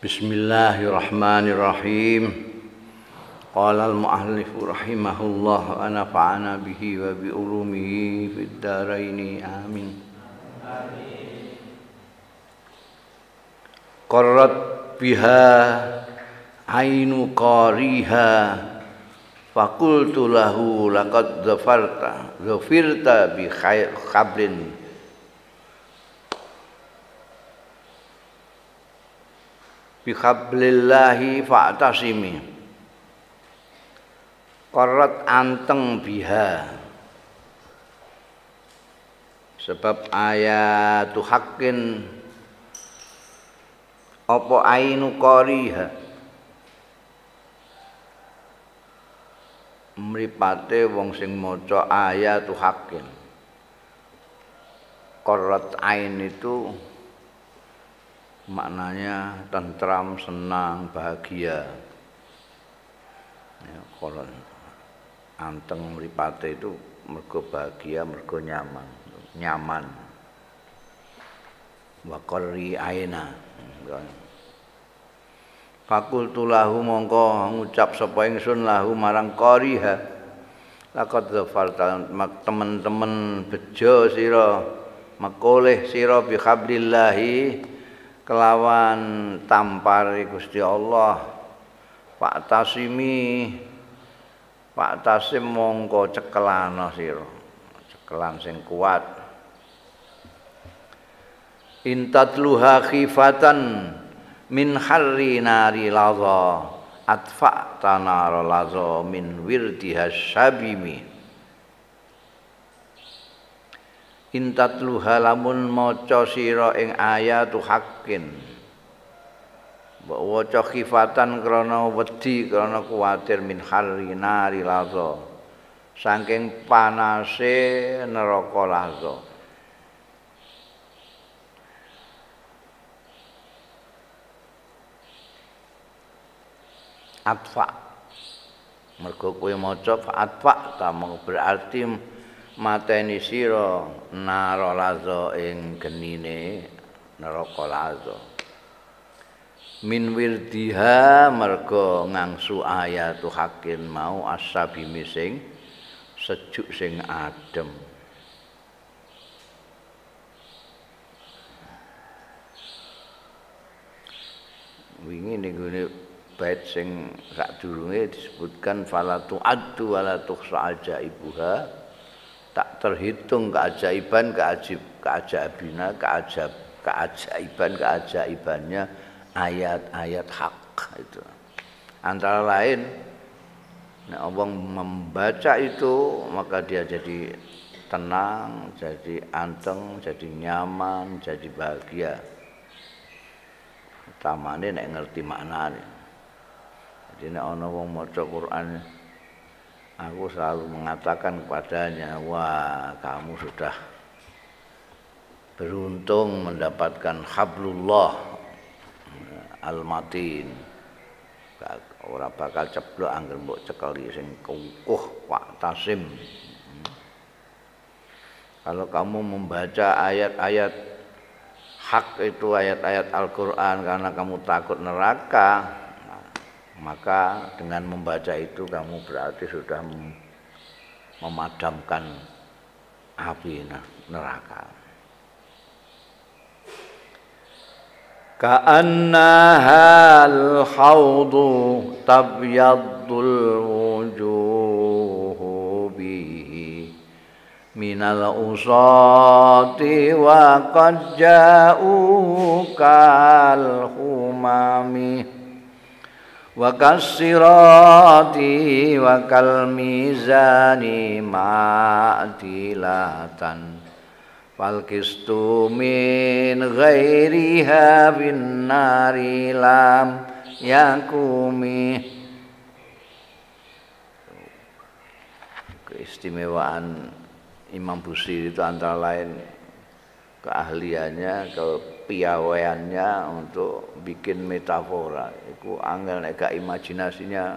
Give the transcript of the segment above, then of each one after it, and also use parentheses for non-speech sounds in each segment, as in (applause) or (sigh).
Bismillahirrahmanirrahim. Qala al-muallif rahimahullah wa nafa'ana bihi wa bi ulumihi fid dharain. Amin. Qarrat biha ainu qariha faqultu lahu laqad zafarta zafirta bi khabrin bihablillahi fa'tasimi. Korat anteng biha. Sebab ayatu hakin Apa ainu qariha? Mripate wong sing maca ayatu hakin Korat ain itu maknanya tentram, senang, bahagia. Ya, kalau anteng mripate itu mergo bahagia, mergo nyaman, nyaman. Wa qarri aina. Fakultu lahu mongko ngucap sapa ingsun lahu marang qariha. Laqad zafarta teman-teman bejo sira makoleh sira bi hablillahi kelawan tampar Gusti Allah. Pak Tasimi Pak Tasim mongko cekelana sira. Cekelan sing kuat. Intatluha khifatan min harri nari laza atfa tanar laza min wirdiha syabimi intatluha lamun maca sira ing ayatu mbok waca khifatan krana wedi krana kuwatir min harri nari laza. Saking panase neraka laza. Atfa. Mergo kowe maca atfa ta berarti mateni sira nara laza ing genine neraka laza. Min wirdiha merga ngangsu ayatu hakin mau asabi mising sejuk sing adem. Wingi ning gone bait sing sadurunge disebutkan falatu addu wala tuhsa ajaibuha tak terhitung keajaiban keajib keajabina keajab keajaiban keajaibannya ayat-ayat hak itu. Antara lain nah orang membaca itu maka dia jadi tenang jadi anteng jadi nyaman jadi bahagia. Utamanya nek ngerti maknanya jadi nek ana wong maca Quran aku selalu mengatakan kepadanya, wah kamu sudah beruntung mendapatkan hablullah al-matin. Ora bakal ceblok angger mbok cekeli sing kukuh Pak Tasim. Kalau kamu membaca ayat-ayat hak itu ayat-ayat Al-Qur'an karena kamu takut neraka, maka dengan membaca itu kamu berarti sudah memadamkan api neraka. Ka'annaha al-hawdu tabyaddul wujuhu bihi minal usati wa qad ja'u mizani ma'dilatan fal kistu min ghairiha bin nari lam yakumi keistimewaan Imam Busiri itu antara lain keahliannya, kepiawaiannya untuk bikin metafora. Itu angel nek imajinasinya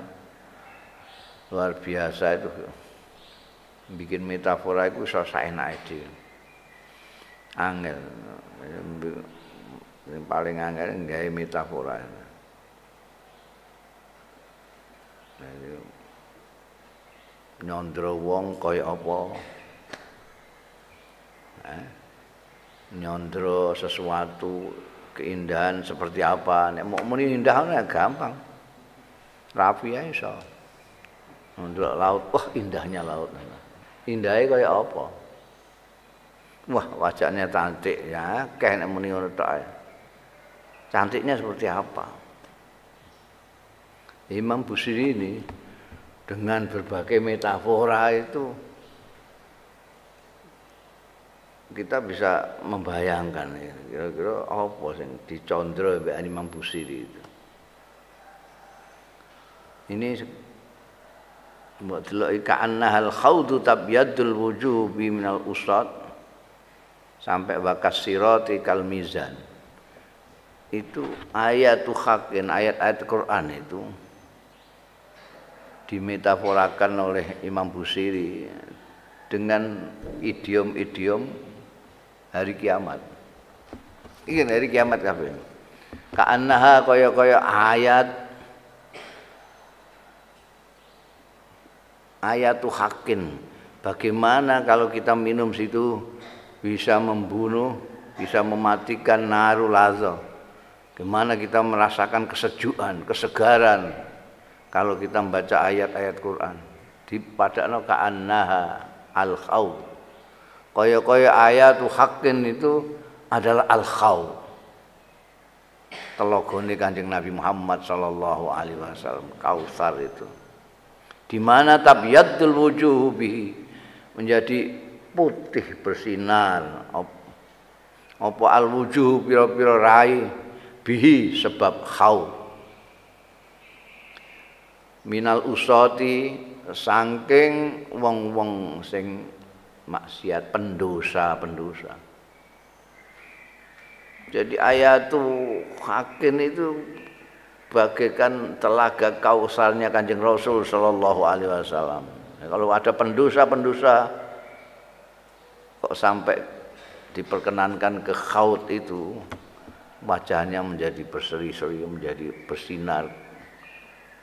luar biasa itu. Bikin metafora itu susah enak itu angel. Yang paling angel nggak metafora. Nyondro wong kaya apa? Eh? Nyondro sesuatu keindahan seperti apa. Nek mau indah ya gampang. Rapi ya iso. Nyondro laut wah indahnya laut. Indahnya kaya apa? Wah wajahnya cantik ya. Kayak nek muni ngono cantiknya seperti apa? Imam Busiri ini dengan berbagai metafora itu kita bisa membayangkan ya kira-kira apa sing dicondro mbek Imam Busiri itu. Ini mbok deloki ka'annahal khawdu tabyadul wujubi minal usad sampai bakas sirati kal mizan. Itu ayat hakin ayat-ayat Quran itu dimetaforakan oleh Imam Busiri dengan idiom-idiom hari kiamat. Iki hari kiamat kabeh. Ka'annaha kaya-kaya ayat ayatu hakin. Bagaimana kalau kita minum situ bisa membunuh, bisa mematikan naru lazo. Gimana kita merasakan kesejukan, kesegaran kalau kita membaca ayat-ayat Quran. Di padakno ka'annaha al-khawf Kaya-kaya ayat hakin itu adalah al-khaw. Telogone Kanjeng Nabi Muhammad sallallahu alaihi wasallam, Kausar itu. Di mana tabiyatul wujuh bihi menjadi putih bersinar. Apa al wujuh pira-pira rai bihi sebab khaw. Minal usati saking wong-wong sing maksiat pendosa-pendosa. Jadi ayat itu hakim itu bagaikan telaga kausalnya kanjeng Rasul Shallallahu Alaihi Wasallam. Kalau ada pendosa-pendosa kok sampai diperkenankan ke khaut itu wajahnya menjadi berseri-seri, menjadi bersinar.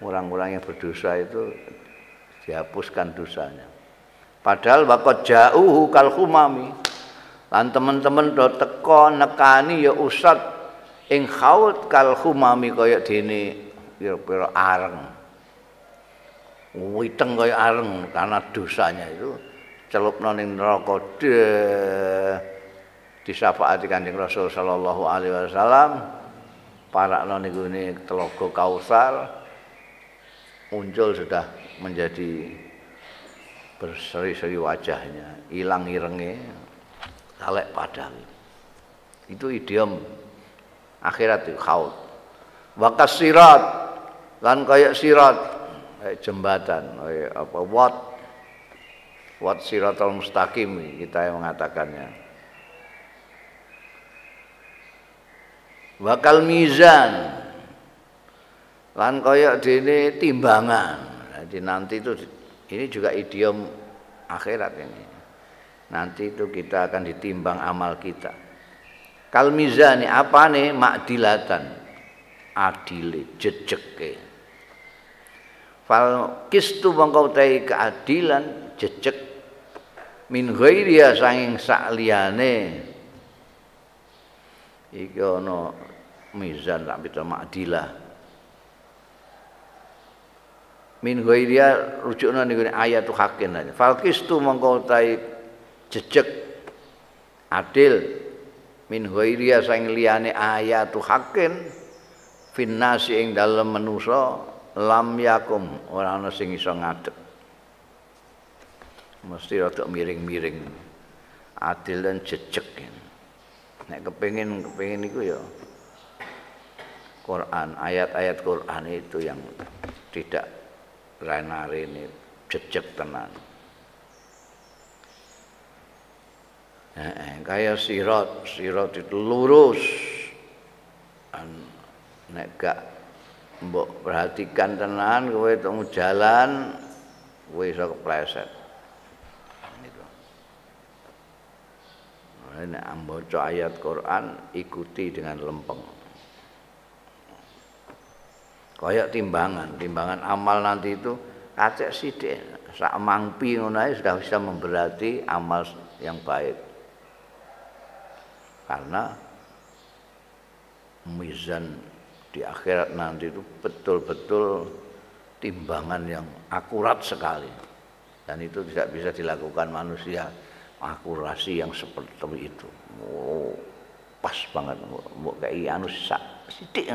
Orang-orang yang berdosa itu dihapuskan dosanya. Padahal wakot jauh kal humami. Lan teman-teman do teko nekani ya usat ing khaut kal humami kaya dene pira-pira areng. Witeng kaya areng karena dosanya itu celupno ning neraka disafaati Kanjeng Rasul sallallahu alaihi wasallam parakno niku telaga Kausar muncul sudah menjadi berseri-seri wajahnya, hilang irenge, talek padang. Itu idiom akhirat itu khaut. Wakas sirat, lan kayak sirat, kayak jembatan, kayak apa wat, wat siratul mustaqim kita yang mengatakannya. Wakal mizan, lan kayak dini timbangan. Jadi nanti itu ini juga idiom akhirat ini. Nanti itu kita akan ditimbang amal kita. Kal mizani apa nih makdilatan adile jejeke. Fal kistu mongkau tai keadilan jejek min ghairiya sanging sakliyane iki ana mizan tak pita makdilah min ghairia rujukna niku ayat hakin aja. Falkistu mongko tai jejeg adil. Min ghairia sang liyane ayat hakin finnasi ing dalem manusa lam yakum ora ana sing iso ngadeg. Mesti rada miring-miring adil dan jejeg. Nek kepengin kepengin iku ya Quran ayat-ayat Quran itu yang tidak renare ini jejak tenan. Eh, kaya sirat, sirat itu lurus. Nek gak mbok perhatikan tenan kowe temu jalan kowe iso kepleset. Gitu. Nek ambaca ayat Quran ikuti dengan lempeng. Kayak timbangan, timbangan amal nanti itu kacek sithik sak mangpi ngono sudah bisa memberati amal yang baik. Karena mizan di akhirat nanti itu betul-betul timbangan yang akurat sekali. Dan itu tidak bisa dilakukan manusia akurasi yang seperti itu. Oh, pas banget kayak anu sak sithik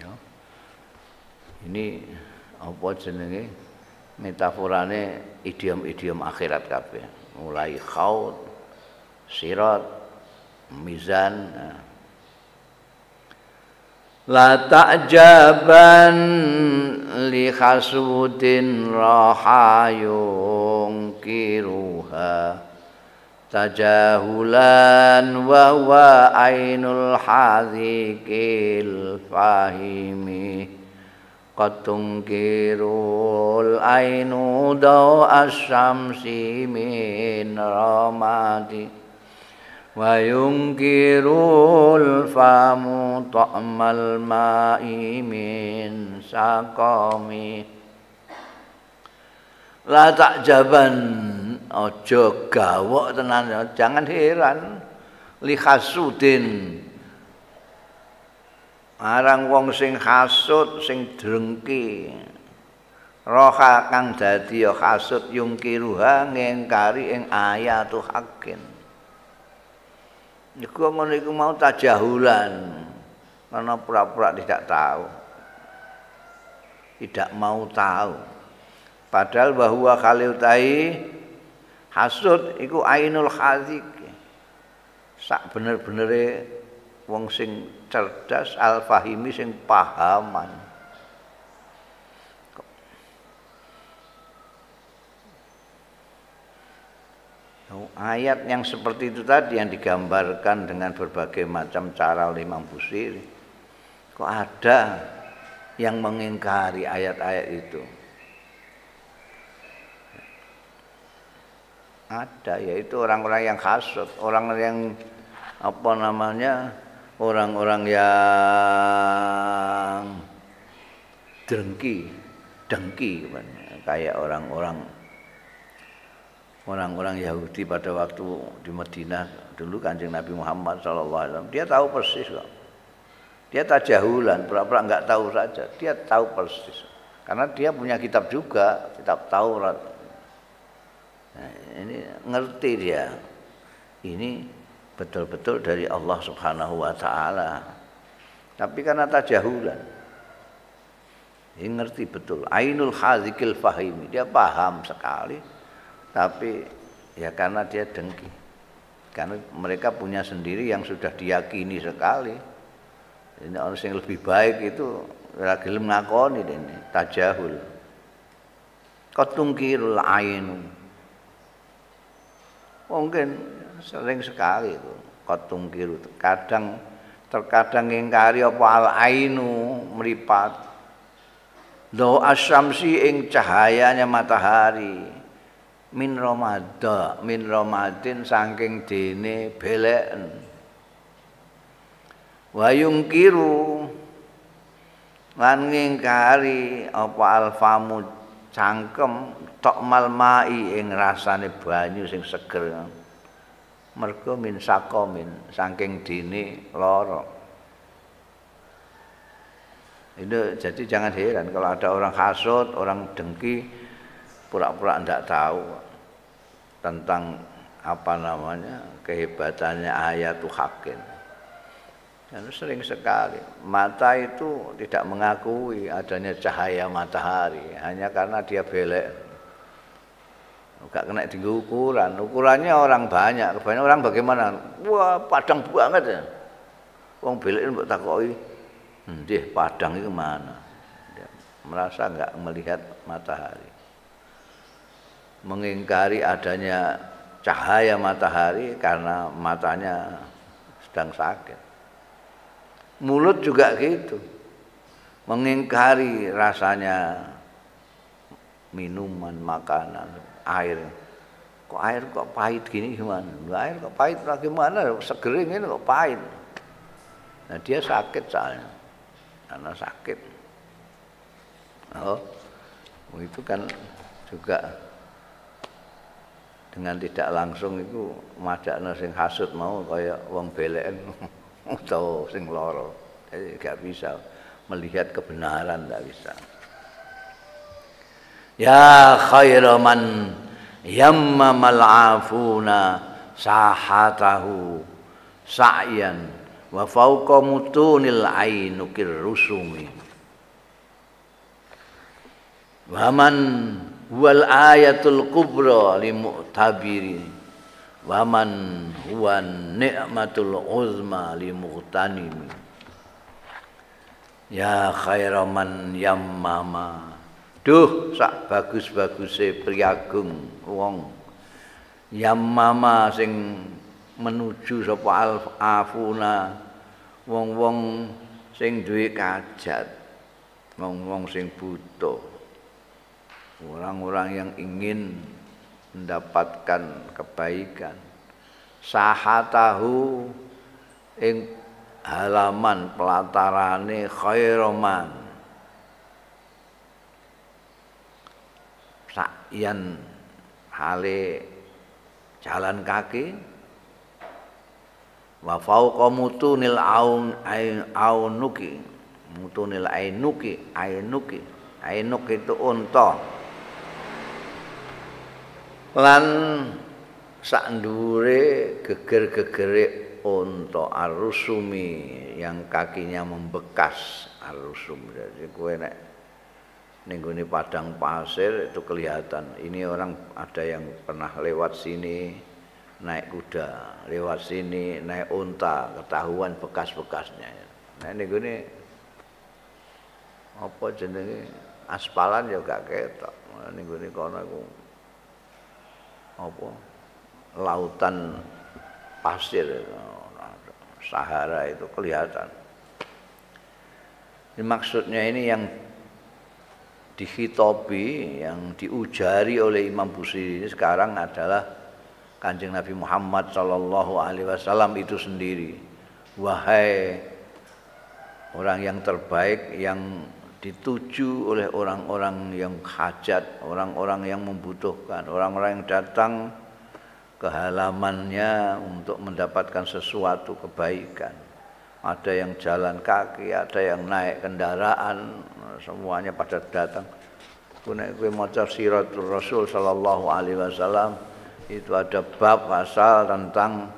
Ya. Ini apa jenenge metaforane idiom-idiom akhirat kabeh. Mulai khaut, sirat, mizan. Nah. La ta'jaban li khasudin rahayung kiruha tajahulan wa wa ainul hadhikil fahimi. Qad tungkirul ainu daw asyamsi min ramadi. Wa yungkirul famu ta'mal ma'i min saqami. La takjaban aja gawok tenan jangan heran. Li hasudin arang wong sing hasud sing drengki. Roha kang dadi ya hasud yungkiruha ngengkari ing ayatu hakin niku ngono iku mau tajahulan. Karena pura-pura tidak tahu. Tidak mau tahu. Padahal bahwa khalil tai hasud iku ainul hazik sak bener-benere wong sing cerdas al fahimi sing pahaman. Ayat yang seperti itu tadi yang digambarkan dengan berbagai macam cara oleh Imam Busiri. Kok ada yang mengingkari ayat-ayat itu ada yaitu orang-orang yang hasut orang yang apa namanya orang-orang yang dengki dengki kayak orang-orang orang-orang Yahudi pada waktu di Madinah dulu kanjeng Nabi Muhammad SAW dia tahu persis kok. Dia tajahulan pura-pura nggak tahu saja. Dia tahu persis. Karena dia punya kitab juga kitab Taurat Nah, ini ngerti dia. Ini betul-betul dari Allah Subhanahu wa taala. Tapi karena tajahulan. Ini ngerti betul. Ainul hazikil fahimi. Dia paham sekali. Tapi ya karena dia dengki. Karena mereka punya sendiri yang sudah diyakini sekali. Ini orang yang lebih baik itu lagi ngakoni ini tajahul. Kotungkirul ainu mungkin sering sekali itu kotung kiru. Kadang terkadang ingkari apa al ainu meripat do asyamsi ing cahayanya matahari. Min romada min romadin saking dene beleken. Wayung kiru lan ngingkari apa alfamu cangkem tok malmai ing rasane banyu sing seger. Mergo min sakomin saking dini loro itu jadi jangan heran kalau ada orang hasut orang dengki pura-pura tidak tahu tentang apa namanya kehebatannya ayat hakin dan sering sekali mata itu tidak mengakui adanya cahaya matahari hanya karena dia belek. Enggak kena di ukuran. Ukurannya orang banyak. Kebanyakan orang bagaimana? Wah, padang banget ya. Wong belek mbok takoki, "Ndih, padang itu mana?" Dia merasa enggak melihat matahari. Mengingkari adanya cahaya matahari karena matanya sedang sakit. Mulut juga gitu. Mengingkari rasanya minuman, makanan, air. Kok air kok pahit gini gimana? Air kok pahit bagaimana? Segering ini kok pahit. Nah dia sakit soalnya, karena sakit. Oh, itu kan juga dengan tidak langsung itu majakno sing hasud mau kaya wong beleken (laughs) atau sing loro. Jadi gak bisa melihat kebenaran tidak bisa. Ya khairaman yammamal afuna sahatahu sa'yan wa fauqa mutunil ainukir rusumi Waman wal ayatul kubra li mu'tabiri Waman huwa ni'matul uzma li mughtanimi Ya khairaman yammama. Duh sak bagus-baguse priagung wong. Yammama sing menuju sapa afuna. Wong-wong sing duwe kajat. Wong-wong sing butuh. Orang-orang yang ingin mendapatkan kebaikan. Sahatahu ing halaman pelatarane khairoman. Sakyan hale jalan kaki. Wa fauqa mutunil aun aunuki. Mutunil ainuki ainuki. Ainuk itu unta lan sak ndure geger-gegere unta arusumi yang kakinya membekas arusum jadi kowe nek ning padang pasir itu kelihatan ini orang ada yang pernah lewat sini naik kuda lewat sini naik unta ketahuan bekas-bekasnya. Nah ning apa jenenge? Aspalan ya gak ketok. Ning kono iku apa lautan pasir Sahara itu kelihatan. Ini maksudnya ini yang dihitobi, yang diujari oleh Imam Busiri sekarang adalah Kanjeng Nabi Muhammad Shallallahu Alaihi Wasallam itu sendiri. Wahai orang yang terbaik yang dituju oleh orang-orang yang hajat, orang-orang yang membutuhkan, orang-orang yang datang ke halamannya untuk mendapatkan sesuatu kebaikan. Ada yang jalan kaki, ada yang naik kendaraan, semuanya pada datang. Kuna kue maca siratul Rasul sallallahu alaihi wasallam itu ada bab pasal tentang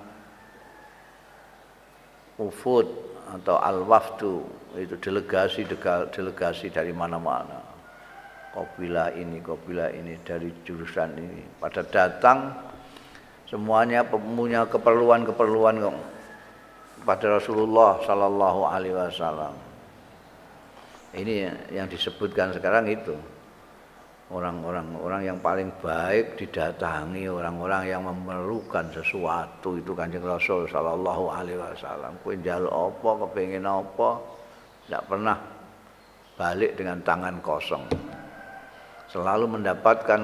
ufud atau al-wafdu itu delegasi delegasi dari mana-mana. Kabilah ini kabilah ini dari jurusan ini. Pada datang semuanya punya keperluan-keperluan pada Rasulullah Sallallahu Alaihi Wasallam. Ini yang disebutkan sekarang itu. Orang-orang orang yang paling baik didatangi orang-orang yang memerlukan sesuatu itu kanjeng Rasul Sallallahu Alaihi Wasallam. Kue jalo apa kepengen apa tidak pernah balik dengan tangan kosong. Selalu mendapatkan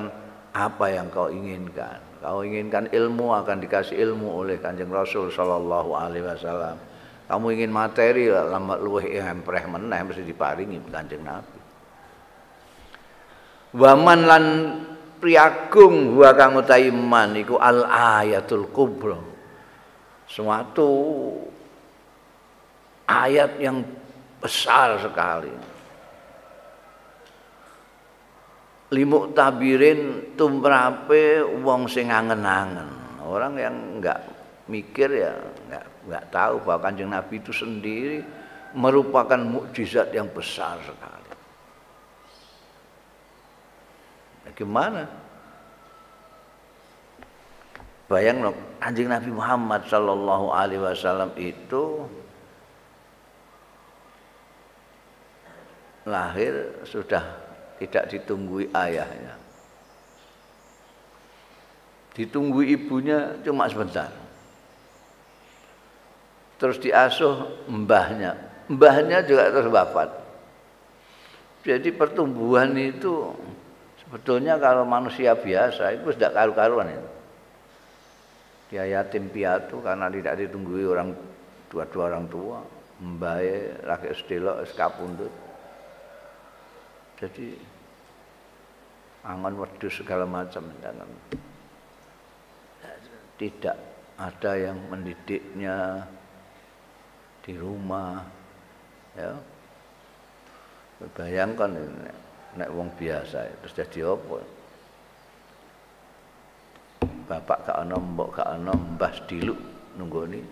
apa yang kau inginkan. Kau inginkan ilmu akan dikasih ilmu oleh Kanjeng Rasul sallallahu alaihi wasallam. Kamu ingin materi lama luweh empreh meneh mesti diparingi Kanjeng Nabi. Waman lan priagung wa kang iman iku al ayatul kubra. Suatu ayat yang besar sekali. Limuk tabirin tumrape wong sing angen-angen. Orang yang enggak mikir ya enggak enggak tahu bahwa Kanjeng Nabi itu sendiri merupakan mukjizat yang besar sekali. Nah, gimana? Bayang Kanjeng Nabi Muhammad Sallallahu Alaihi Wasallam itu lahir sudah tidak ditunggui ayahnya. Ditunggu ibunya cuma sebentar. Terus diasuh mbahnya. Mbahnya juga terus wafat. Jadi pertumbuhan itu sebetulnya kalau manusia biasa itu sudah karu-karuan itu. Dia yatim piatu karena tidak ditunggui orang dua-dua orang tua. mbae rakyat sedelok wis kapundhut jadi angon wedhus segala macam jangan. Tidak ada yang mendidiknya di rumah ya. Bayangkan nek, nek wong biasa terus jadi apa? Bapak gak ana mbok gak ana mbah diluk nunggoni.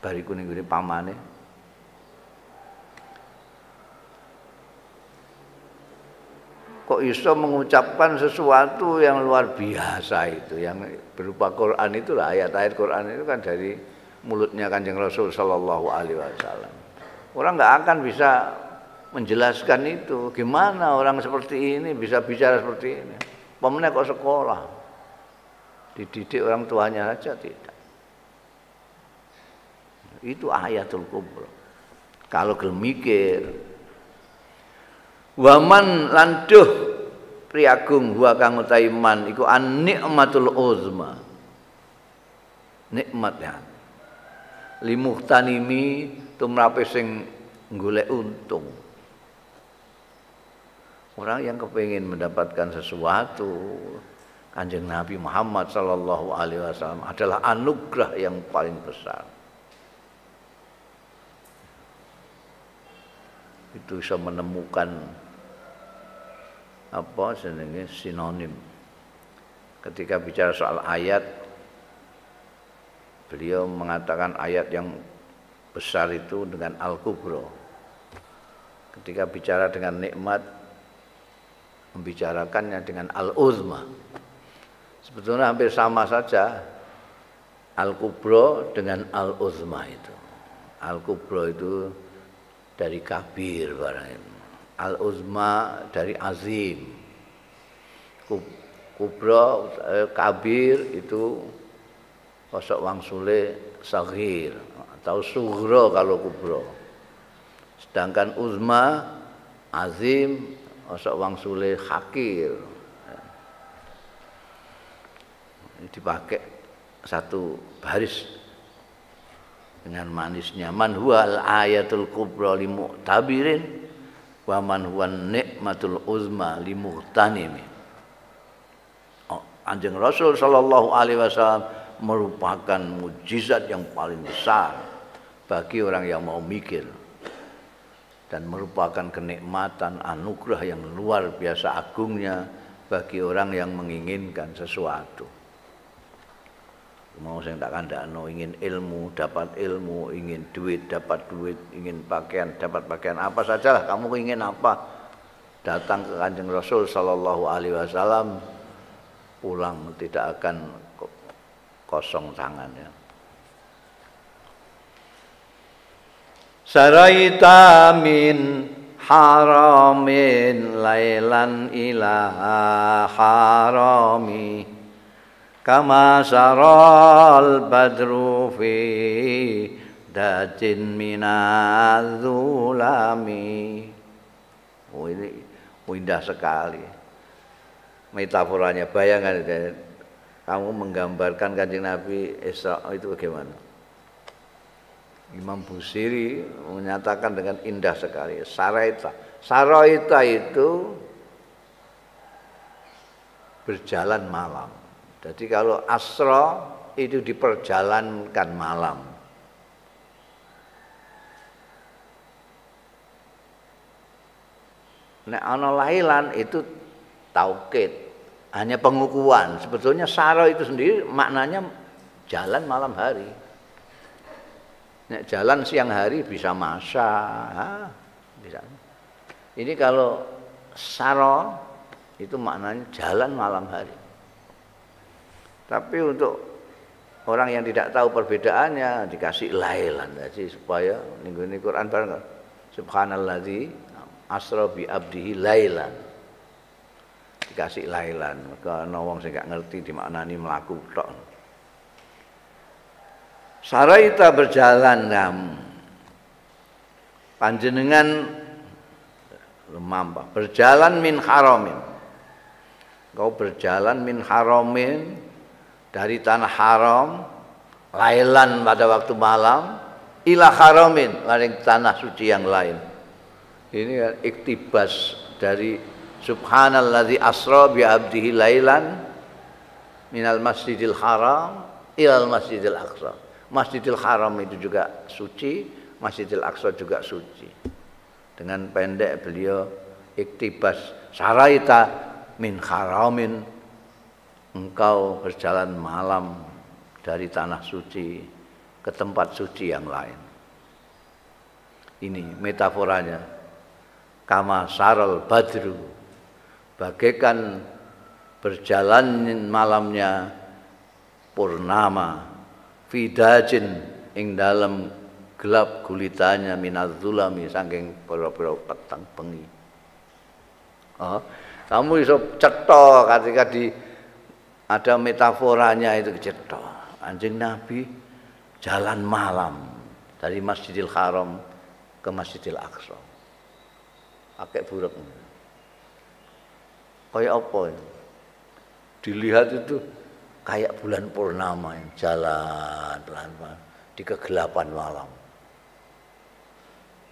Bariku ning pamane kok iso mengucapkan sesuatu yang luar biasa itu? Yang berupa Quran itu lah ayat-ayat Quran itu kan dari mulutnya kanjeng Rasul Shallallahu Alaihi Wasallam. Orang nggak akan bisa menjelaskan itu. Gimana orang seperti ini bisa bicara seperti ini? Pemenang kok sekolah? Dididik orang tuanya saja tidak. Itu ayatul kubro kalau gelmikir Waman landuh priagung wa kang utaiman iku an nikmatul uzma. Nikmat ya. Limuhtanimi tumrape sing golek untung. Orang yang kepingin mendapatkan sesuatu Kanjeng Nabi Muhammad Sallallahu Alaihi Wasallam adalah anugerah yang paling besar. Itu bisa menemukan apa senenge sinonim. Ketika bicara soal ayat beliau mengatakan ayat yang besar itu dengan al-kubro. Ketika bicara dengan nikmat membicarakannya dengan al-uzma. Sebetulnya hampir sama saja al-kubro dengan al-uzma itu. Al-kubro itu dari kabir barang itu al-uzma dari azim. Kubra eh, kabir itu kosok wangsule sagir atau sughra kalau kubra. Sedangkan uzma azim kosok wangsule hakir. Ini dipakai satu baris dengan manisnya. Man al ayatul kubra limu tabirin wa man huwa nikmatul uzma li muhtanimi oh, Anjing Rasul sallallahu alaihi wasallam merupakan mujizat yang paling besar bagi orang yang mau mikir dan merupakan kenikmatan anugerah yang luar biasa agungnya bagi orang yang menginginkan sesuatu mau sing tak kandakno ingin ilmu dapat ilmu ingin duit dapat duit ingin pakaian dapat pakaian apa sajalah. Kamu ingin apa? Datang ke kanjeng Rasul Sallallahu Alaihi Wasallam pulang tidak akan kosong tangannya Saraita min haramin lailan ila harami kama saral badru fi datin minadzulami. Oh ini indah sekali. Metaforanya bayangan kamu menggambarkan kanjeng Nabi Isra itu bagaimana? Imam Busiri menyatakan dengan indah sekali Saraita. Saraita itu berjalan malam jadi kalau asro itu diperjalankan malam. Nek ana lailan itu taukid, hanya pengukuhan. Sebetulnya saro itu sendiri maknanya jalan malam hari. Nek jalan siang hari bisa masa, bisa. Ini kalau saro itu maknanya jalan malam hari. Tapi untuk orang yang tidak tahu perbedaannya dikasih lailan jadi supaya minggu ini Quran bareng subhanalladzi asra bi abdihi lailan. Dikasih lailan. Maka wong sing gak ngerti di mana ini melaku tok. Saraita berjalan nam. Panjenengan lemambah. Berjalan min haramin. Kau berjalan min haramin dari tanah haram lailan pada waktu malam ila haramin maring tanah suci yang lain. Ini kan iktibas dari subhanalladzi asra bi abdihi lailan minal masjidil haram ilal masjidil aqsa. Masjidil haram itu juga suci masjidil aqsa juga suci. Dengan pendek beliau iktibas saraita min haramin engkau berjalan malam dari tanah suci ke tempat suci yang lain. Ini metaforanya. Kama saral badru. Bagaikan berjalan malamnya purnama fidajin ing dalam gelap gulitanya minadzulami saking pira-pira petang bengi. Oh, kamu iso cetha ketika di ada metaforanya itu cetha. Anjing Nabi jalan malam dari Masjidil Haram ke Masjidil Aqsa. Pakai buruk. Kayak apa ini? Dilihat itu kayak bulan purnama yang jalan pelan-pelan di kegelapan malam.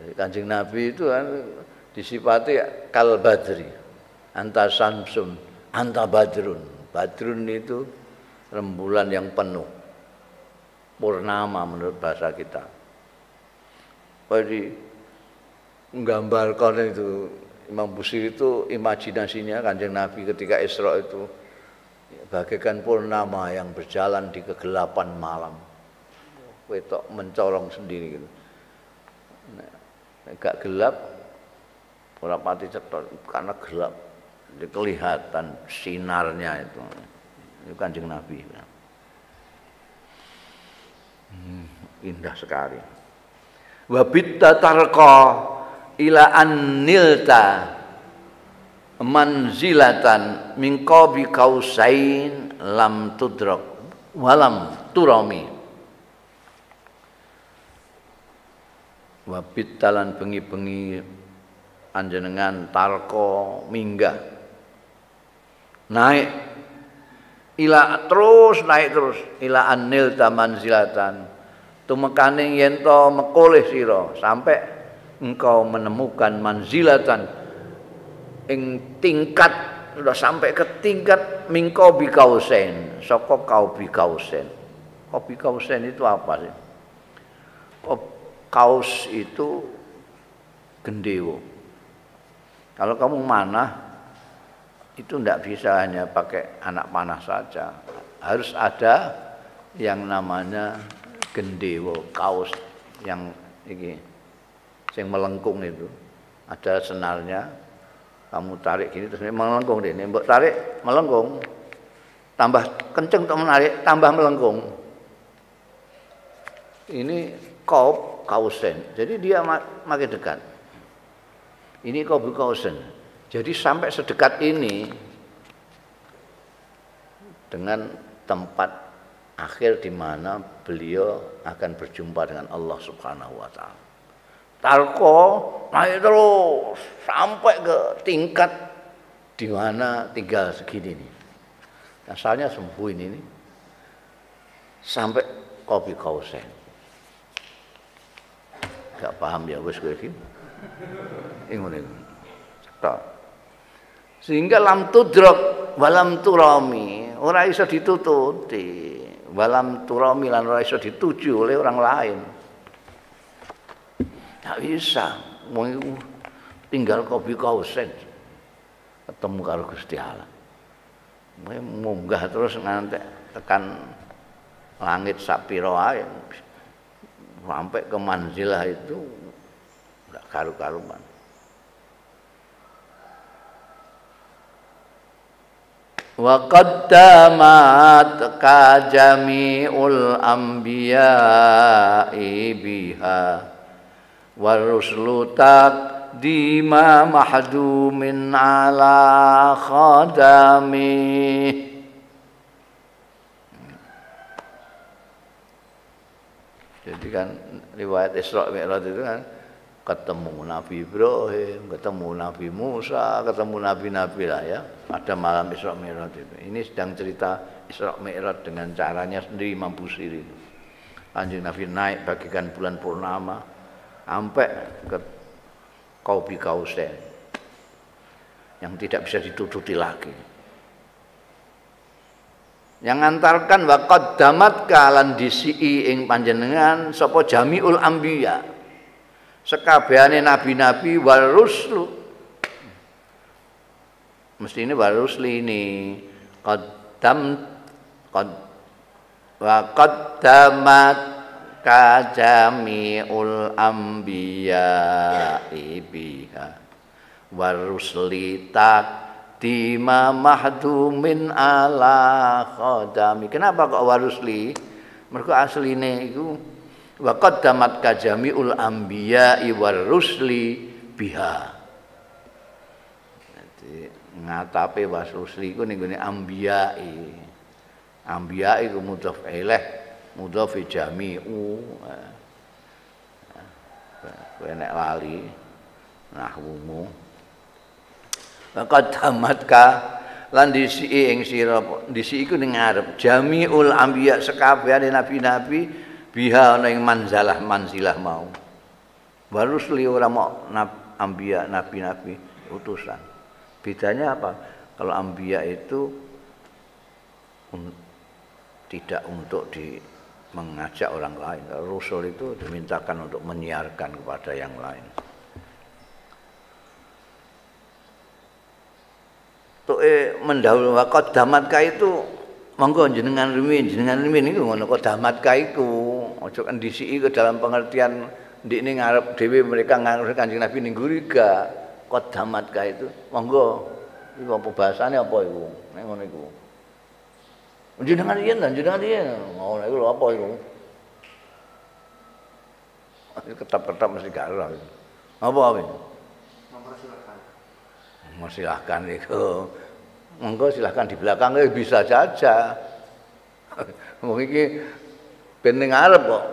Jadi kancing Nabi itu kan disipati kal badri, anta samsun, anta badrun. Badrun itu rembulan yang penuh purnama menurut bahasa kita. Jadi menggambarkan itu Imam Busiri itu imajinasinya kanjeng Nabi ketika Isra itu bagaikan purnama yang berjalan di kegelapan malam. Wetok mencorong sendiri gitu. Nah, gelap, orang pati cepat karena gelap. Kelihatan sinarnya itu. Itu kanjeng Nabi. Hmm, indah sekali. Wabitta tarqa ila annilta manzilatan min qabi kausain lam tudrak walam turami wabit talan bengi-bengi anjenengan tarko minggah naik. Ila terus naik terus. Ila anil taman zilatan. Tumekane yen to mekoleh sira sampai engkau menemukan manzilatan ing tingkat sudah sampai ke tingkat mingkau bikausen. Soko kau bikausen. Kau bikausen itu apa sih? Kaus itu gendewo. Kalau kamu mana itu tidak bisa hanya pakai anak panah saja. Harus ada yang namanya gendewo, kaos yang ini, yang melengkung itu. Ada senarnya, kamu tarik gini terus melengkung deh. Ini tarik melengkung, tambah kenceng untuk menarik, tambah melengkung. Ini kau kausen, jadi dia makin dekat. Ini kau kausen, jadi sampai sedekat ini dengan tempat akhir di mana beliau akan berjumpa dengan Allah Subhanahu wa taala. Talko naik terus sampai ke tingkat di mana tinggal segini nih. Asalnya sembuh ini nih. Sampai kopi kausen. Gak paham ya wis kowe iki. Ingun ini. Tak. Sehingga lam tudrok walam turami, ora iso ditututi. Walam turami lan ora iso dituju oleh orang lain. Tak bisa. Tinggal kopi kausen ketemu karo Gusti Allah. munggah terus ngantek tekan langit sapiro ae sampai ke manzilah itu enggak karu-karuan. Wa qaddamat ka jami'ul anbiya'i biha wa ruslu taqdima mahdumin ala khadami jadi kan riwayat Isra Mi'raj itu kan ketemu Nabi Ibrahim, ketemu Nabi Musa, ketemu Nabi-Nabi lah ya. Pada malam Isra Mi'raj itu. Ini sedang cerita Isra Mi'raj dengan caranya sendiri Imam Busiri itu. Kanjeng Nabi naik bagikan bulan purnama sampai ke Kaubi Kausen yang tidak bisa ditutupi lagi. Yang antarkan waqad damat kalan disi ing panjenengan sapa jamiul anbiya. Sekabehane nabi-nabi wal ruslu. Mesti ini wal rusli ini qaddam qad wa qaddamat ka jamiul anbiya biha warusli tak Dima mahdumin ala khodami. Kenapa kok warusli? Mereka asline itu wa qaddamat kajamiul anbiya war rusli biha. Jadi ngatape warusli iku ning gone anbiya. Anbiya iku mudhof ilaih, mudhof jami'u. Kowe nek lali nahwumu. Qaddamat ka lan disi ing sira disi iku ning ngarep jamiul anbiya sekabehane nabi-nabi biha ana ing manzalah manzilah mau. Baru li ora mau anbiya nabi-nabi utusan. Bedanya apa? Kalau anbiya itu un, tidak untuk di mengajak orang lain. Rasul itu dimintakan untuk menyiarkan kepada yang lain. tuke mendahulu wakot damat ka itu monggo jenengan rumin jenengan rumin itu ngono kok damat ka iku. Aja disiki ke dalam pengertian ndikne ngarep dhewe mereka ngarep Kanjeng Nabi ning guriga kok damat ka itu? Monggo. Iku apa bahasane apa iku? Nek ngono iku. Jenengan yen lan jenengan yen ngono iku apa iku? Ketap-ketap mesti gak ora apa apa? Silahkan itu monggo silahkan di belakang. Eh, bisa saja. (laughs) Mungkin iki ben ngarep kok.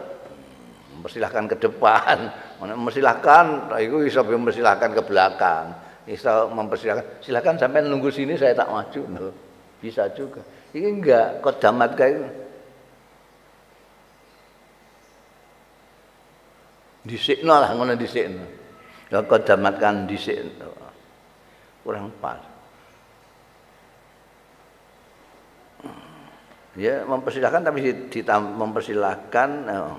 Mempersilahkan ke depan. (laughs) Mempersilahkan? Itu bisa mempersilahkan ke belakang. Bisa mempersilahkan. Silahkan sampai nunggu sini saya tak maju. Bisa juga. Ini enggak kok damat kayak disikno lah ngono disikno. Kok damatkan disikno. Kurang pas. Ya mempersilahkan tapi mempersilahkan eh,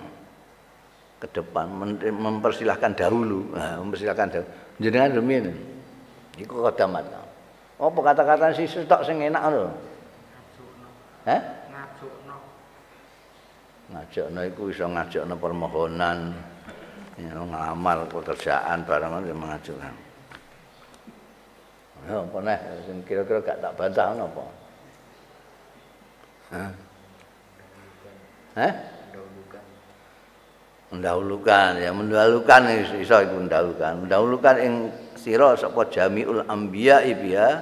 ke depan, mempersilahkan dahulu, nah, mempersilahkan dahulu. Jenengan demi ini, iku kodamat. Oh, kata-kata si tok sing enak lho. Hah? Ngajokno. Ngajokno iku iso ngajokno permohonan, ya, ngelamar pekerjaan barang itu mengajukan. Ya apa nih, kira-kira gak tak bantah apa? Hah? Hah? Mendahulukan ya mendahulukan iso iku mendahulukan. Mendahulukan ing sira sapa jamiul anbiya ibiya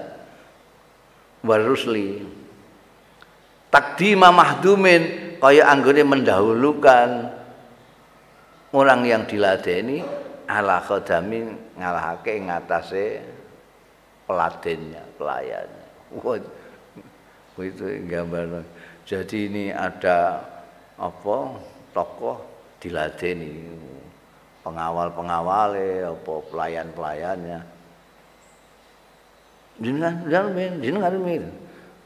warusli. Takdima mahdumin kaya anggone mendahulukan orang yang diladeni ala khadamin ngalahake ngatasé peladennya, pelayannya. Wah, (laughs) itu gambar. Jadi ini ada apa tokoh diladeni pengawal-pengawal apa pelayan-pelayannya. Jenengan jenengan jenengan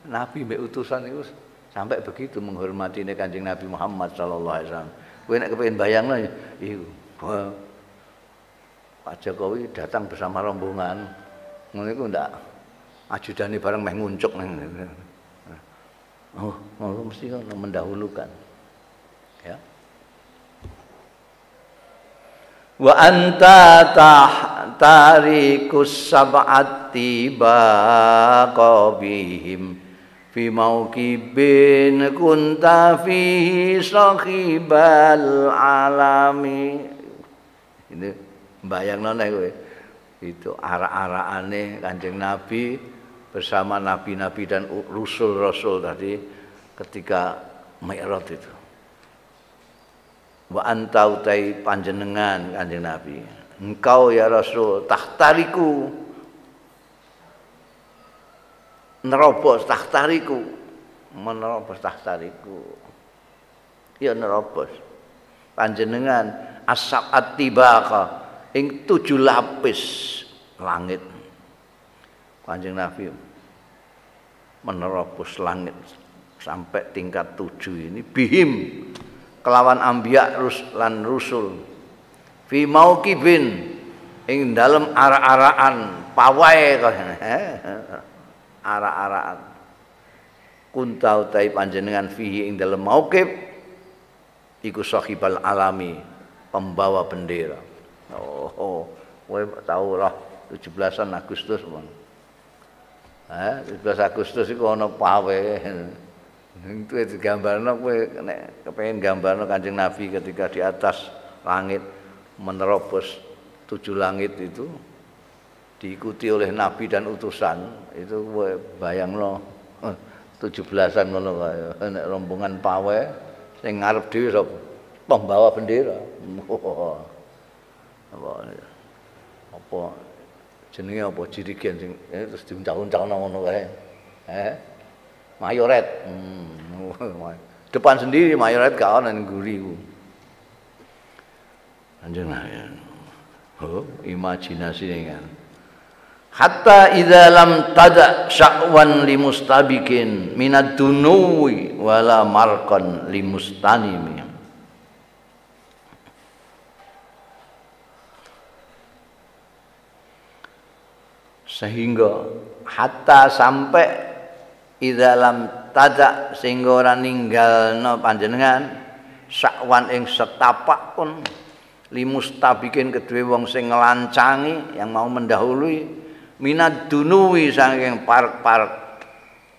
Nabi mbek utusan itu sampai begitu menghormati ini Kanjeng Nabi Muhammad sallallahu alaihi wasallam. Kowe nek kepengin bayangno iku. Pak Jokowi datang bersama rombongan ngono iku ndak ajudane bareng meh nguncuk nang oh ngono mesti kan mendahulukan. Ya. Wa anta tarikus sab'ati baqabihim fi mauqibin kunta fihi sahibal alami. Ini bayangno nek kowe. Itu arak-arakane Kanjeng Nabi bersama nabi-nabi dan rasul-rasul tadi ketika Mi'raj itu. Wa anta utai panjenengan Kanjeng Nabi. Engkau ya Rasul tahtariku. Nerobos tahtariku. Menerobos tahtariku. Ya nerobos. Panjenengan asap atibaka ing tujuh lapis langit Kanjeng Nabi menerobos langit sampai tingkat tujuh ini. Bihim kelawan ambiak rus lan rusul. Fi mauqibin ing dalem ara-araan pawai (laughs) ara-araan. Kunta utai panjenengan fihi ing dalem mauqib iku sahibal alami pembawa bendera. Oh, oh. tahu lah 17 Agustus bang Eh, 17 Agustus iku ana pawe. Itu digambarno kowe nek kepengin gambarno Kanjeng Nabi ketika di atas langit menerobos tujuh langit itu diikuti oleh nabi dan utusan itu bayangno 17-an ngono kae nek rombongan pawe sing ngarep dhewe sapa pembawa bendera. (laughs) Apa apa jenenge apa jirigen sing eh, terus diuncang-uncangno ngono kae. Eh. Mayoret. Hmm. (laughs) Depan sendiri mayoret gak ana ning guri ku. Anjing ya. Oh, imajinasi kan. Hatta idza lam tada sya'wan limustabikin minad dunuwi wala marqan limustanimi. Sehingga hatta sampai di dalam tada sehingga ora ninggalno panjenengan sakwan ing setapak pun limustabikin kedua wong sing ngelancangi yang mau mendahului minat dunuwi saking park-park.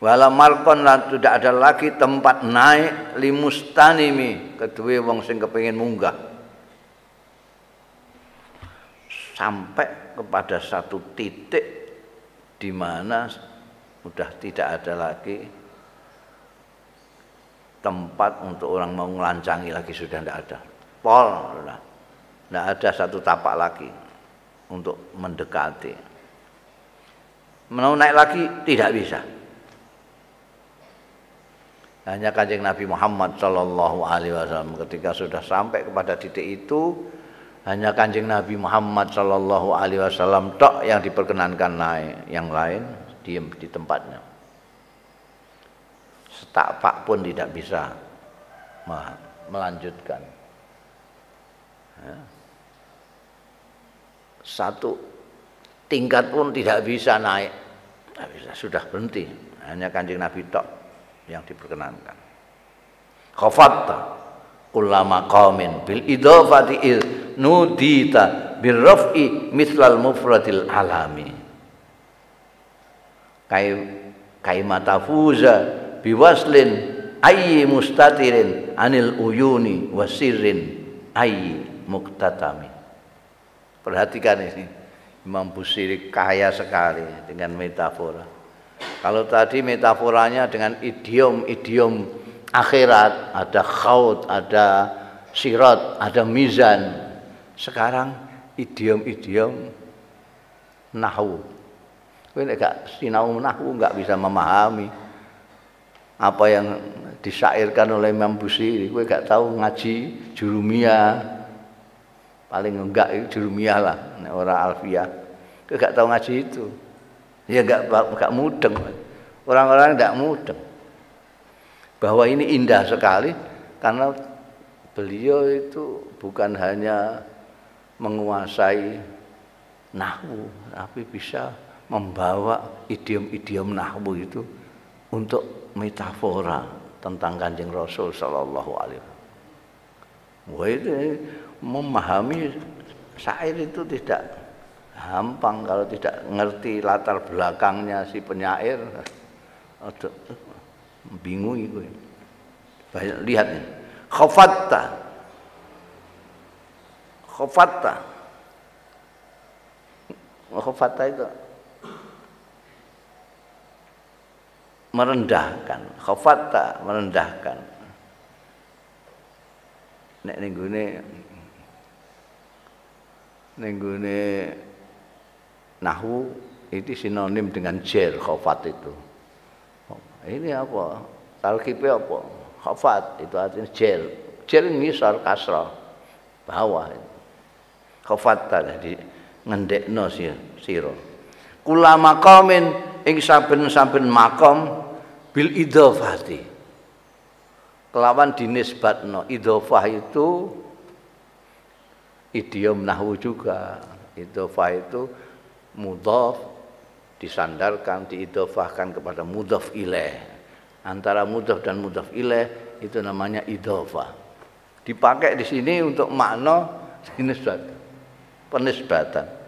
Wala markon lan tidak ada lagi tempat naik limustanimi kedua wong sing kepengin munggah. Sampai kepada satu titik di mana sudah tidak ada lagi tempat untuk orang mau melancangi lagi sudah tidak ada. Pol sudah tidak ada satu tapak lagi untuk mendekati. Mau naik lagi tidak bisa. Hanya kanjeng Nabi Muhammad Shallallahu Alaihi Wasallam ketika sudah sampai kepada titik itu hanya kanjeng Nabi Muhammad Shallallahu Alaihi Wasallam tok yang diperkenankan naik, yang lain diam di tempatnya. Setapak pun tidak bisa melanjutkan. Ya. Satu tingkat pun tidak bisa naik, tidak bisa, sudah berhenti. Hanya kanjeng Nabi tok yang diperkenankan. Khafatta kullama qaumin bil idafati il nudita birraf'i mislal mufradil alami. Kai kai matafuza biwaslin ayyi mustatirin anil uyuni wasirrin ayyi muktatami. Perhatikan ini Imam Busiri kaya sekali dengan metafora. Kalau tadi metaforanya dengan idiom-idiom akhirat, ada khaut, ada sirat, ada mizan. Sekarang idiom-idiom nahu. Kowe nek gak sinau nahu enggak bisa memahami apa yang disairkan oleh Imam Busiri. Kowe gak tahu ngaji jurumiyah. Paling enggak jurumiyah lah, nek ora alfiah. Kowe gak tahu ngaji itu. Ya enggak enggak mudeng. Orang-orang enggak mudeng bahwa ini indah sekali karena beliau itu bukan hanya menguasai nahwu tapi bisa membawa idiom-idiom nahwu itu untuk metafora tentang kanjeng Rasul Shallallahu Alaihi Wasallam. memahami syair itu tidak gampang kalau tidak ngerti latar belakangnya si penyair. Bingung itu banyak lihat nih khafatta khafatta khafatta itu merendahkan khafatta merendahkan nek ning gone ning gone nahwu itu sinonim dengan jer khafat itu ini apa? Talkipe apa? Khafat itu artinya jel. Jel ngisor kasra. bawah khafatta jadi ngendekno sira. Kula maqamin ing saben-saben makom bil idhofati kelawan dinisbatno. Idhofah itu idiom nahwu juga. Idhofah itu mudhaf disandarkan diidhofahkan kepada mudhaf ilaih. Antara mudhaf dan mudhaf ilaih itu namanya idhofah dipakai di sini untuk makna dinisbat penisbatan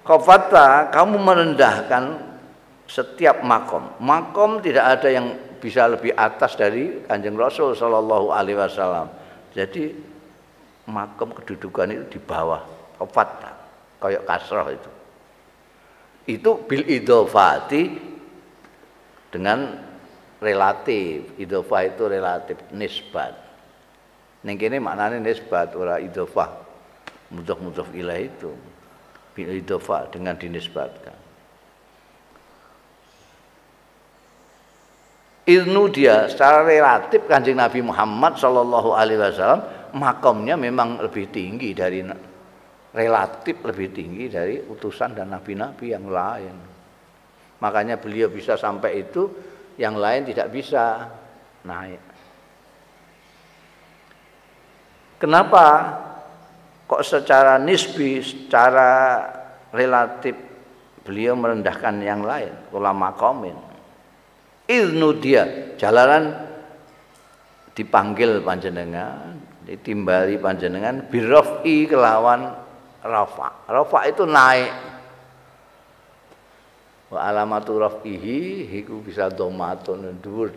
Kofata kamu merendahkan setiap makom. Makom tidak ada yang bisa lebih atas dari kanjeng Rasul Shallallahu Alaihi Wasallam. Jadi makom kedudukan itu di bawah kofata, kayak kasroh itu. Itu bil idofati dengan relatif. Idofah itu relatif nisbat. Ning kene maknane nisbat ora idofah. Mudhof-mudhof ilah itu. Bil dengan dinisbatkan. Ilnu dia secara relatif kanjeng Nabi Muhammad Shallallahu Alaihi Wasallam makomnya memang lebih tinggi dari relatif lebih tinggi dari utusan dan nabi-nabi yang lain. Makanya beliau bisa sampai itu, yang lain tidak bisa naik. Kenapa kok secara nisbi, secara relatif beliau merendahkan yang lain, ulama komen Iznu dia jalanan dipanggil panjenengan, ditimbali panjenengan birofi kelawan rafa. Rafa itu naik. Wa alamatu rafihi iku bisa domatun dhuwur.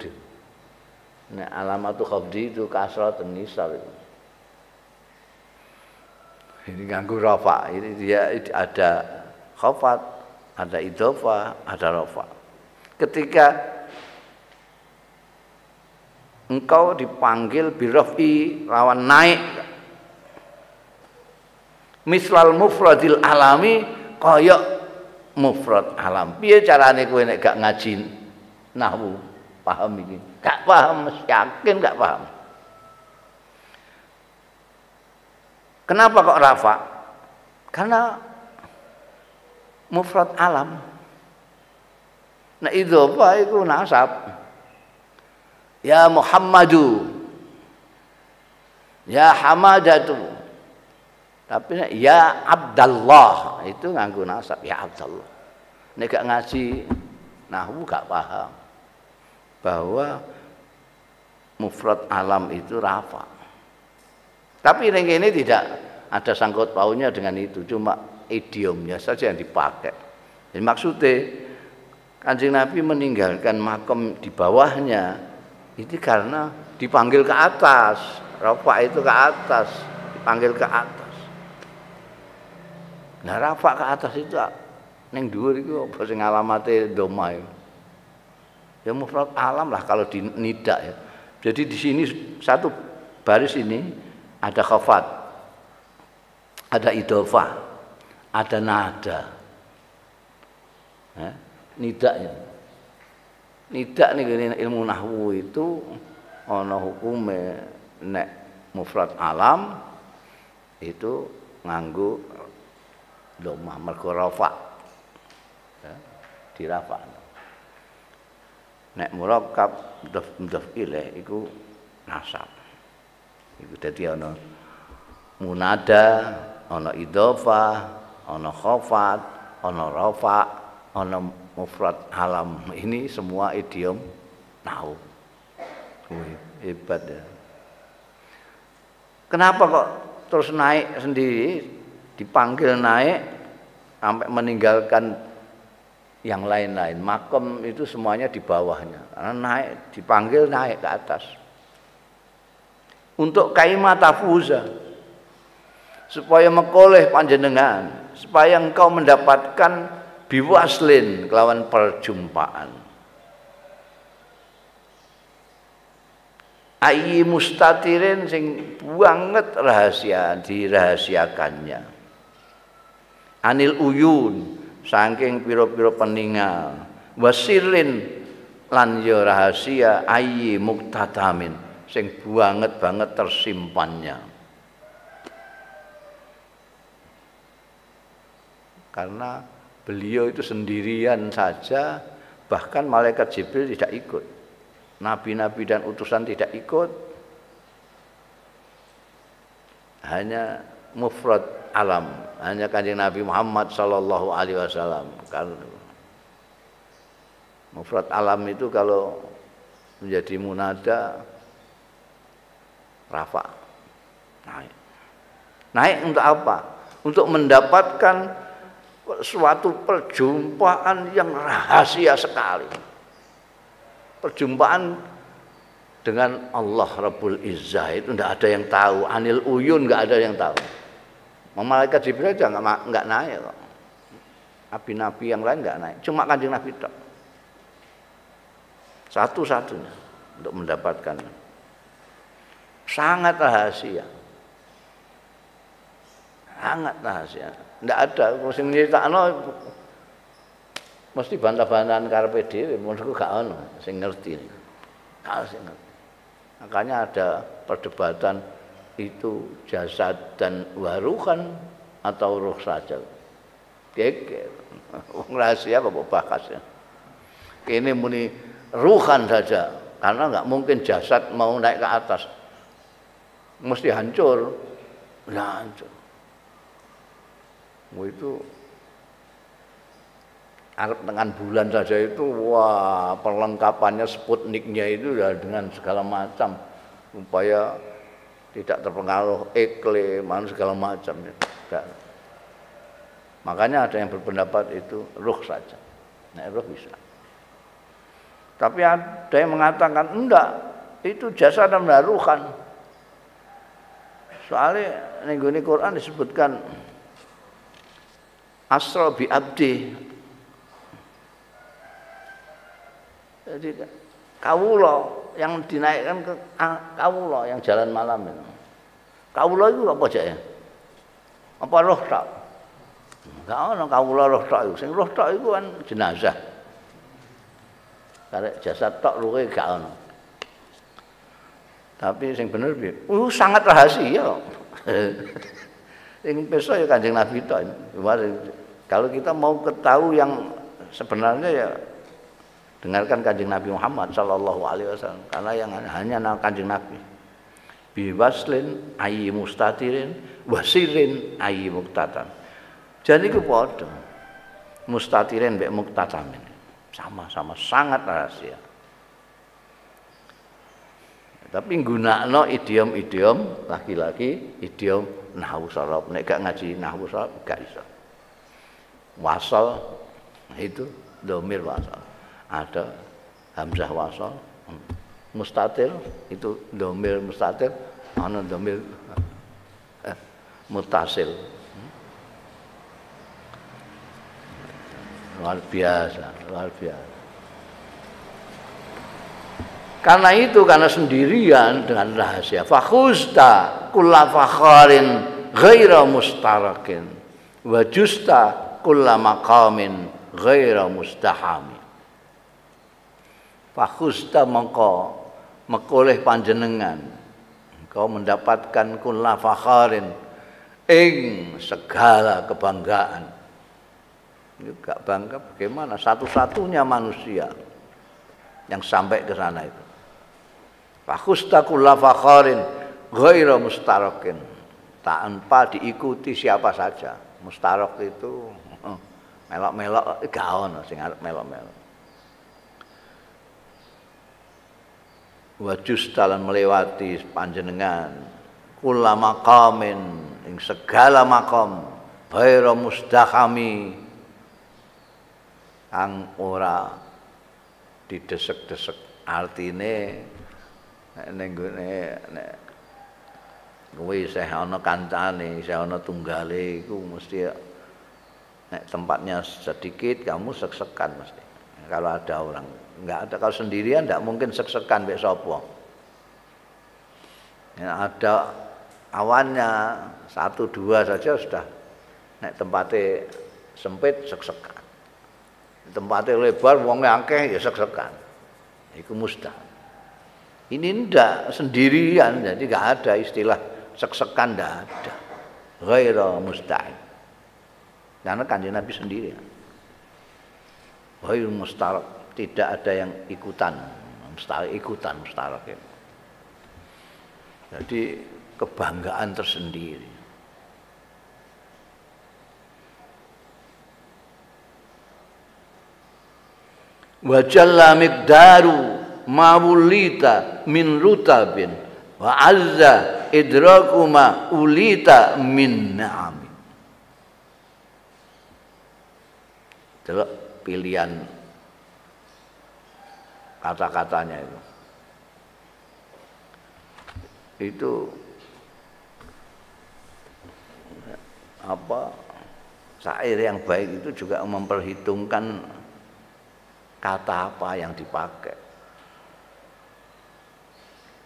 Nek alamatu khafdi itu kasratun nisar itu. Ini ganggu rafa. Ini dia ada khafat, ada idofa, ada rafa. Ketika engkau dipanggil birofi lawan naik mislal mufradil alami koyok mufrad alam piye carane kowe nek gak ngaji nahwu paham iki gak paham yakin gak paham kenapa kok rafa? Karena mufrad alam. Nah itu apa? Itu nasab. Ya Muhammadu. Ya Hamadatu. Tapi ya Abdallah Itu nganggu nasab. Ya Abdallah. Ini gak ngaji Nahu gak paham Bahwa Mufrad alam itu rafa Tapi ini, ini tidak Ada sangkut paunya dengan itu Cuma idiomnya saja yang dipakai Jadi maksudnya Kanjeng Nabi meninggalkan makam di bawahnya itu karena dipanggil ke atas. Rafa itu ke atas, dipanggil ke atas. Nah, rafa ke atas itu neng dhuwur iku apa sing alamate doma itu. Ya mufrad alam lah kalau di nida ya. Jadi di sini satu baris ini ada khafat, ada idofah, ada nada. Ya, nidanya Nidak nih ilmu nahwu itu ana hukume nek mufrad alam itu nganggu domah mergo rafa. Ya, dirafa. Nek murakkab mudhaf mudhaf ilaih iku nasab. Iku dadi ana munada, ana idhofah, ana khafat, ana rafa, ana mufrad alam. Ini semua idiom tahu hebat ya. Kenapa kok terus naik sendiri dipanggil naik sampai meninggalkan yang lain-lain? Makom itu semuanya di bawahnya. Karena naik dipanggil naik ke atas untuk kaimat tafuza. Supaya mekoleh panjenengan. Supaya engkau mendapatkan biwaslin kelawan perjumpaan. Ayi mustatirin sing banget rahasia dirahasiakannya. Anil uyun saking piro-piro peninggal wasirin lan yo rahasia ayi muktatamin sing banget banget tersimpannya. Karena beliau itu sendirian saja, bahkan malaikat Jibril tidak ikut. Nabi-nabi dan utusan tidak ikut. Hanya mufrad alam, hanya kanjeng Nabi Muhammad sallallahu alaihi wasallam. Karena mufrad alam itu kalau menjadi munada rafa. Naik. Naik untuk apa? Untuk mendapatkan suatu perjumpaan yang rahasia sekali. Perjumpaan dengan Allah Rabbul Izzah itu tidak ada yang tahu. Anil uyun nggak ada yang tahu. Malaikat Jibril aja nggak naik kok. Nabi-nabi yang lain nggak naik. Cuma kanjeng Nabi tak satu-satunya untuk mendapatkan sangat rahasia sangat rahasia tidak ada sing nyeritakno mesti bantah-bantahan karepe dhewe menurutku gak ono sing ngerti sing Makanya ada perdebatan itu jasad dan waruhan atau ruh saja. Geger. (laughs) Rahasia apa bahas ya. Ini muni ruhan saja karena nggak mungkin jasad mau naik ke atas. Mesti hancur. Ya hancur. Itu Arab dengan bulan saja itu wah perlengkapannya Sputniknya itu ya dengan segala macam supaya tidak terpengaruh iklim segala macam ya. Makanya ada yang berpendapat itu ruh saja. Nah, ruh bisa. Tapi ada yang mengatakan enggak, itu jasa dan ruhan. Soalnya nih Quran disebutkan asra bi abdi Jadi kawula yang dinaikkan ke kawula yang jalan malam itu. Kawula itu apa aja ya? Apa roh tak? Enggak ono kawula roh tak itu. Roh tak itu kan jenazah. Karek jasad tok ruhe gak ono. Tapi sing bener piye? Uh sangat rahasia. (laughs) sing besok ya Kanjeng Nabi tok. Kalau kita mau ketahui yang sebenarnya ya dengarkan kanjeng Nabi Muhammad Shallallahu Alaihi Wasallam karena yang hanya kanjeng Nabi biwaslin ayi mustatirin wasirin ayi muktatan jadi itu podo mustatirin be muktatamin sama-sama sangat rahasia tapi gunakno idiom-idiom laki-laki idiom nahu sarab. Nek gak ngaji nahu sarab gak bisa wasal itu domir wasal. Ada hamzah wasal mustatir itu domir mustatir ana domir eh, mutasil. Luar biasa luar biasa karena itu karena sendirian dengan rahasia. Fakhusta kulla fakharin ghaira mustarakin. Wa justa kulla maqamin ghaira mustahami. Fakhusta mengko mekoleh panjenengan. Engkau mendapatkan kulla fakharin ing segala kebanggaan. Gak bangga bagaimana? Satu-satunya manusia yang sampai ke sana itu fakhusta kulla fakharin ghaira mustarakin tanpa diikuti siapa saja. Mustarok itu (laughs) melok-melok gak ono sing arep melok-melok. Wajus dalam melewati panjenengan. Kula maqamin ing segala makom baira mustahami ang ora didesek-desek artine ning gone nek kowe isih ana kancane isih ana tunggale iku mesti nek tempatnya sedikit kamu sek-sekan mesti. Kalau ada orang nggak ada. Kalau sendirian nggak mungkin sek-sekan mbek sapa? Ya, ada awannya satu dua saja sudah. Nek tempatnya sempit sek-sekan. Tempatnya lebar wongnya akeh ya sek-sekan. Itu mustahil ini ndak sendirian jadi nggak ada istilah sek-sekan ndak ada ghaira mustahil Karena kanjeng Nabi sendiri. Wahyu mustarak, tidak ada yang ikutan. Mustarak ikutan mustarak ya. Jadi kebanggaan tersendiri. Wa jalla miqdaru mawulita min rutabin wa azza idraku ma ulita min na'am. Coba pilihan kata-katanya itu. Itu apa syair yang baik itu juga memperhitungkan kata apa yang dipakai.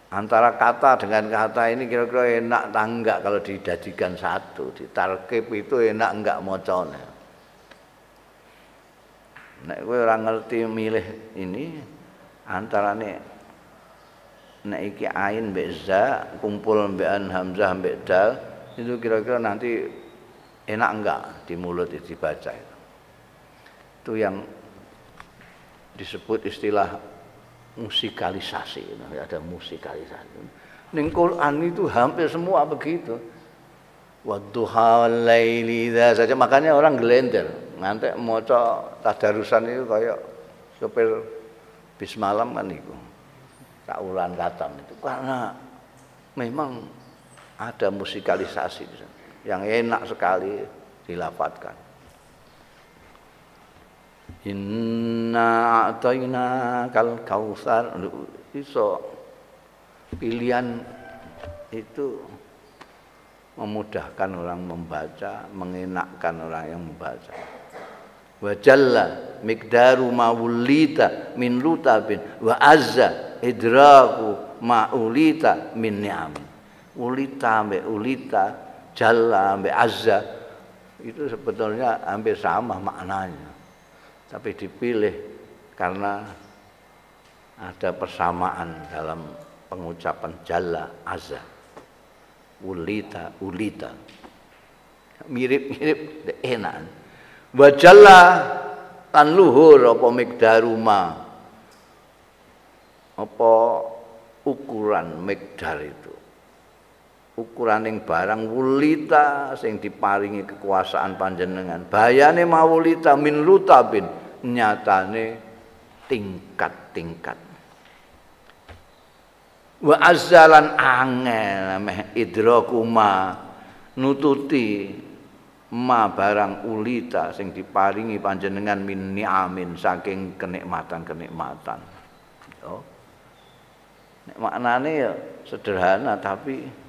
Antara kata dengan kata ini kira-kira enak tak kalau didadikan satu. Di tarkib itu enak enggak mocone. Nek kowe ora ngerti milih ini antara nek iki ain mbek za kumpul mbek an hamzah mbek dal itu kira-kira nanti enak enggak di mulut itu dibaca itu. Itu yang disebut istilah musikalisasi. Ada musikalisasi. Ning Quran itu hampir semua begitu. Wadduha laili saja makanya orang gelender ngantek maca tadarusan itu kayak sopir bis malam kan itu kaulan katam itu karena memang ada musikalisasi yang enak sekali dilafatkan Inna a'tayna kal kausar iso. Pilihan itu memudahkan orang membaca, mengenakkan orang yang membaca. Wa jalla miqdaru ma wulita min lutabin. Wa azza idraku ma ulita min ni'am. Ulita ambek ulita jalla ambek azza. Itu sebetulnya hampir sama maknanya tapi dipilih karena ada persamaan dalam pengucapan jalla azza. Ulita ulita. Mirip-mirip enak. Wajalla tan luhur apa mikdaruma apa ukuran mikdar itu ukuran yang barang wulita sing diparingi kekuasaan panjenengan bayane mawulita min lutabin nyatane tingkat-tingkat wa azzalan angel meh idrakuma nututi ma barang ulita sing diparingi panjenengan min ni'amin saking kenikmatan-kenikmatan. Yo. Nek maknane ya sederhana tapi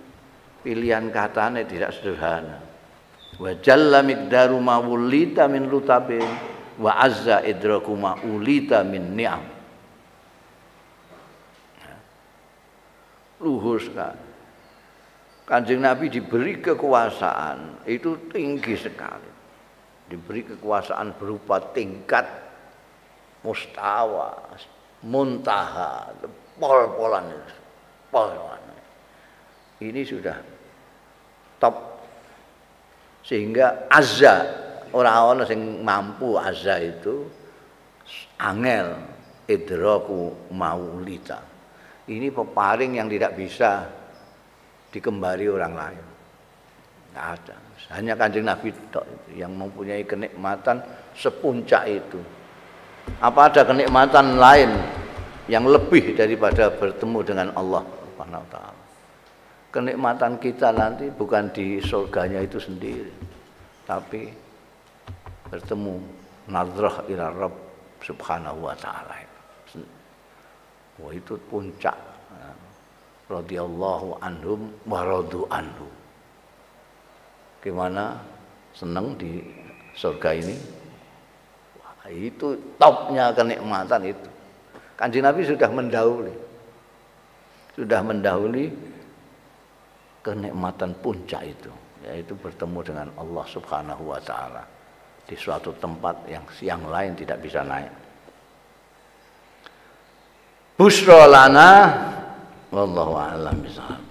pilihan katanya tidak sederhana. Wa jalla miqdaru ma ulita min lutabin wa azza idraku ma ulita min ni'am. Luhur sekali. Kanjeng Nabi diberi kekuasaan itu tinggi sekali. Diberi kekuasaan berupa tingkat mustawa, muntaha, pol-polan pol-polan. Ini sudah top sehingga azza orang-orang yang mampu azza itu angel idraku maulita. Ini peparing yang tidak bisa dikembari orang lain. Tidak ada. Hanya kanjeng Nabi yang mempunyai kenikmatan sepuncak itu. Apa ada kenikmatan lain yang lebih daripada bertemu dengan Allah Subhanahu wa taala? Kenikmatan kita nanti bukan di surganya itu sendiri, tapi bertemu nadrah ila Rabb Subhanahu wa taala. Wah itu puncak radhiyallahu anhum wa radu anhu. Gimana senang di surga ini? Wah, itu topnya kenikmatan itu. Kanjeng Nabi sudah mendahului. Sudah mendahului kenikmatan puncak itu, yaitu bertemu dengan Allah Subhanahu wa taala di suatu tempat yang siang lain tidak bisa naik. Busra lana Wallahu a'lam bishawab.